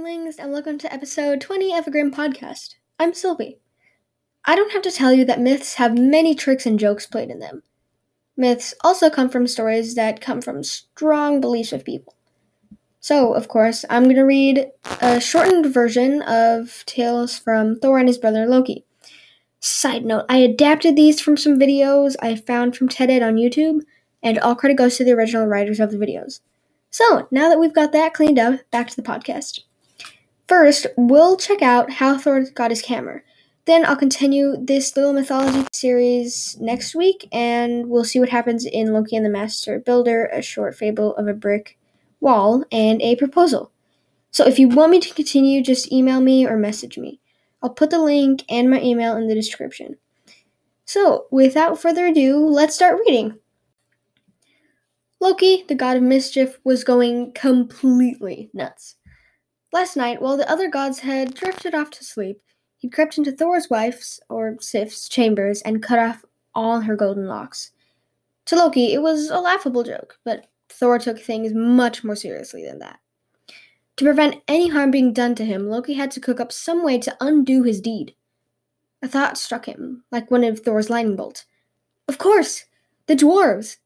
Grimlings, and welcome to episode 20 of a Grimm podcast. I'm Sylvie. I don't have to tell you that myths have many tricks and jokes played in them. Myths also come from stories that come from strong beliefs of people. So, of course, I'm going to read a shortened version of tales from Thor and his brother Loki. Side note, I adapted these from some videos I found from TED Ed on YouTube, and all credit goes to the original writers of the videos. So, now that we've got that cleaned up, back to the podcast. First, we'll check out how Thor got his hammer. Then I'll continue this little mythology series next week, and we'll see what happens in Loki and the Master Builder, a short fable of a brick wall, and a proposal. So if you want me to continue, just email me or message me. I'll put the link and my email in the description. So, without further ado, let's start reading. Loki, the god of mischief, was going completely nuts. Last night, while the other gods had drifted off to sleep, he crept into Thor's wife's, or Sif's, chambers and cut off all her golden locks. To Loki, it was a laughable joke, but Thor took things much more seriously than that. To prevent any harm being done to him, Loki had to cook up some way to undo his deed. A thought struck him, like one of Thor's lightning bolts. Of course! The dwarves!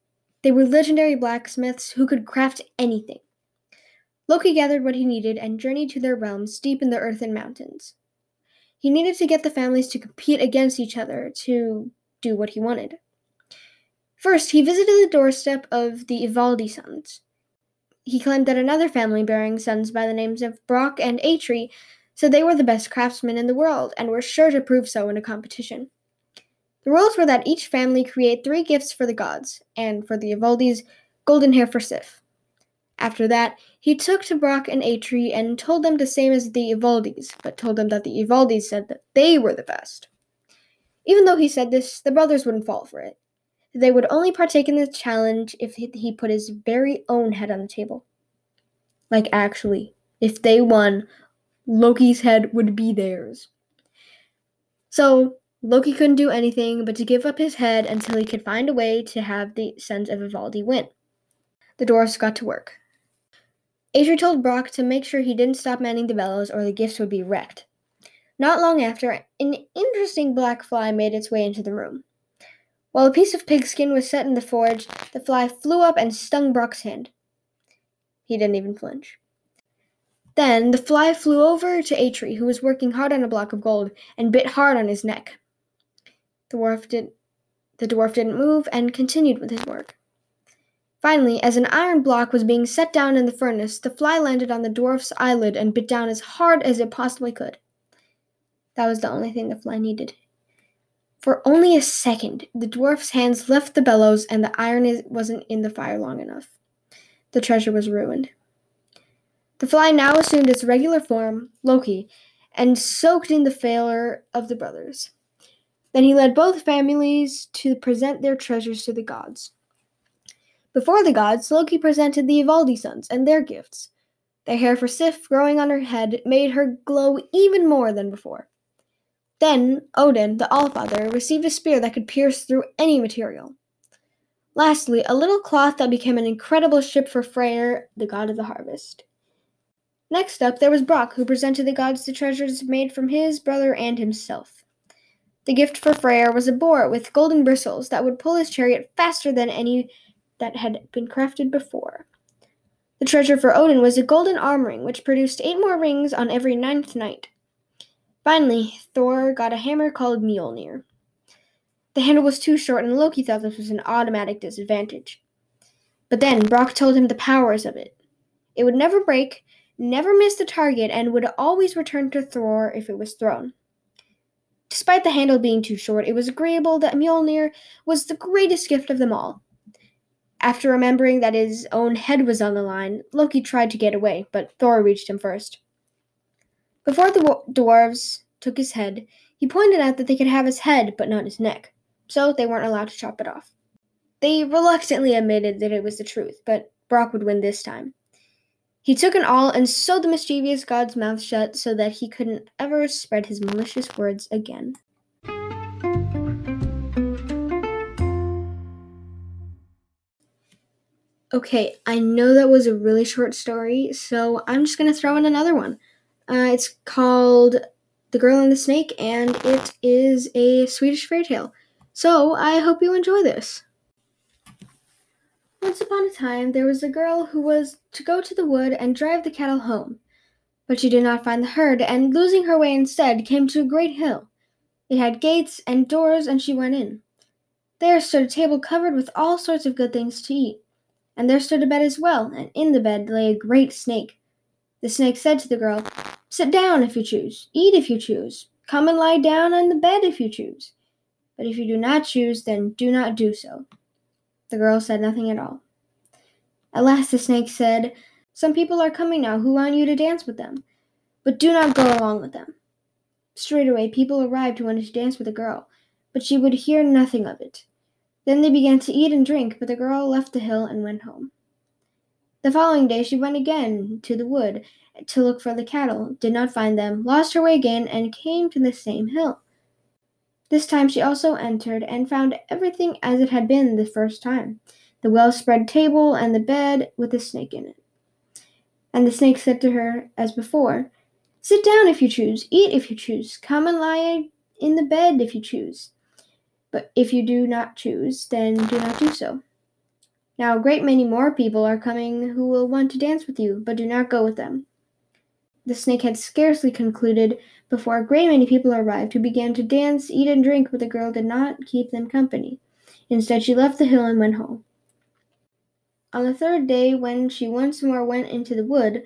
They were legendary blacksmiths who could craft anything. Loki gathered what he needed and journeyed to their realms deep in the earth and mountains. He needed to get the families to compete against each other to do what he wanted. First, he visited the doorstep of the Ivaldi sons. He claimed that another family bearing sons by the names of Brock and Atri said they were the best craftsmen in the world and were sure to prove so in a competition. The rules were that each family create three gifts for the gods, and for the Ivaldis, golden hair for Sif. After that, he took to Brock and Atri and told them the same as the Ivaldis, but told them that the Ivaldis said that they were the best. Even though he said this, the brothers wouldn't fall for it. They would only partake in the challenge if he put his very own head on the table. Like, actually, if they won, Loki's head would be theirs. So, Loki couldn't do anything but to give up his head until he could find a way to have the Sons of Ivaldi win. The dwarfs got to work. Atri told Brock to make sure he didn't stop manning the bellows or the gifts would be wrecked. Not long after, an interesting black fly made its way into the room. While a piece of pigskin was set in the forge, the fly flew up and stung Brock's hand. He didn't even flinch. Then the fly flew over to Atri, who was working hard on a block of gold, and bit hard on his neck. The dwarf, did, the dwarf didn't move and continued with his work. Finally, as an iron block was being set down in the furnace, the fly landed on the dwarf's eyelid and bit down as hard as it possibly could. That was the only thing the fly needed. For only a second, the dwarf's hands left the bellows and the iron wasn't in the fire long enough. The treasure was ruined. The fly now assumed its regular form, Loki, and soaked in the failure of the brothers. Then he led both families to present their treasures to the gods. Before the gods, Loki presented the Ivaldi sons and their gifts. The hair for Sif growing on her head made her glow even more than before. Then, Odin, the Allfather, received a spear that could pierce through any material. Lastly, a little cloth that became an incredible ship for Freyr, the god of the harvest. Next up, there was Brock, who presented the gods the treasures made from his brother and himself. The gift for Freyr was a boar with golden bristles that would pull his chariot faster than any that had been crafted before. The treasure for Odin was a golden arm ring, which produced eight more rings on every ninth night. Finally, Thor got a hammer called Mjolnir. The handle was too short, and Loki thought this was an automatic disadvantage. But then Brock told him the powers of it. It would never break, never miss the target, and would always return to Thor if it was thrown. Despite the handle being too short, it was agreeable that Mjolnir was the greatest gift of them all. After remembering that his own head was on the line, Loki tried to get away, but Thor reached him first. Before the dwarves took his head, he pointed out that they could have his head, but not his neck, so they weren't allowed to chop it off. They reluctantly admitted that it was the truth, but Brock would win this time. He took an awl and sewed the mischievous god's mouth shut so that he couldn't ever spread his malicious words again. Okay, I know that was a really short story, so I'm just going to throw in another one. Uh, it's called The Girl and the Snake, and it is a Swedish fairy tale. So I hope you enjoy this. Once upon a time, there was a girl who was to go to the wood and drive the cattle home. But she did not find the herd, and losing her way instead, came to a great hill. It had gates and doors, and she went in. There stood a table covered with all sorts of good things to eat. And there stood a bed as well, and in the bed lay a great snake. The snake said to the girl, Sit down if you choose, eat if you choose, come and lie down on the bed if you choose. But if you do not choose, then do not do so. The girl said nothing at all. At last the snake said, Some people are coming now who want you to dance with them, but do not go along with them. Straightway people arrived who wanted to dance with the girl, but she would hear nothing of it. Then they began to eat and drink, but the girl left the hill and went home. The following day she went again to the wood to look for the cattle, did not find them, lost her way again, and came to the same hill. This time she also entered and found everything as it had been the first time the well spread table and the bed with the snake in it. And the snake said to her as before, Sit down if you choose, eat if you choose, come and lie in the bed if you choose. But if you do not choose, then do not do so. Now a great many more people are coming who will want to dance with you, but do not go with them. The snake had scarcely concluded before a great many people arrived, who began to dance, eat, and drink, but the girl did not keep them company. Instead, she left the hill and went home. On the third day, when she once more went into the wood,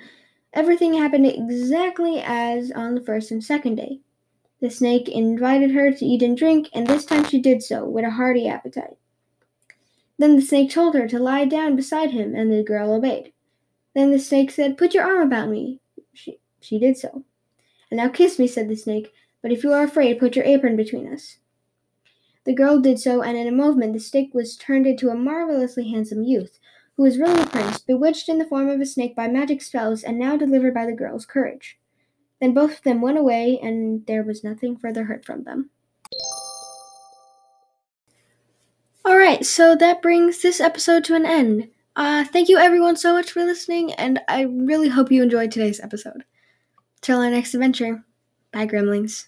everything happened exactly as on the first and second day. The snake invited her to eat and drink, and this time she did so, with a hearty appetite. Then the snake told her to lie down beside him, and the girl obeyed. Then the snake said, Put your arm about me. She, she did so. And now kiss me, said the snake, but if you are afraid, put your apron between us. The girl did so, and in a moment the snake was turned into a marvelously handsome youth, who was really a prince, bewitched in the form of a snake by magic spells, and now delivered by the girl's courage. Then both of them went away, and there was nothing further heard from them. Alright, so that brings this episode to an end. Uh, thank you everyone so much for listening, and I really hope you enjoyed today's episode. Till our next adventure, bye, Gremlings.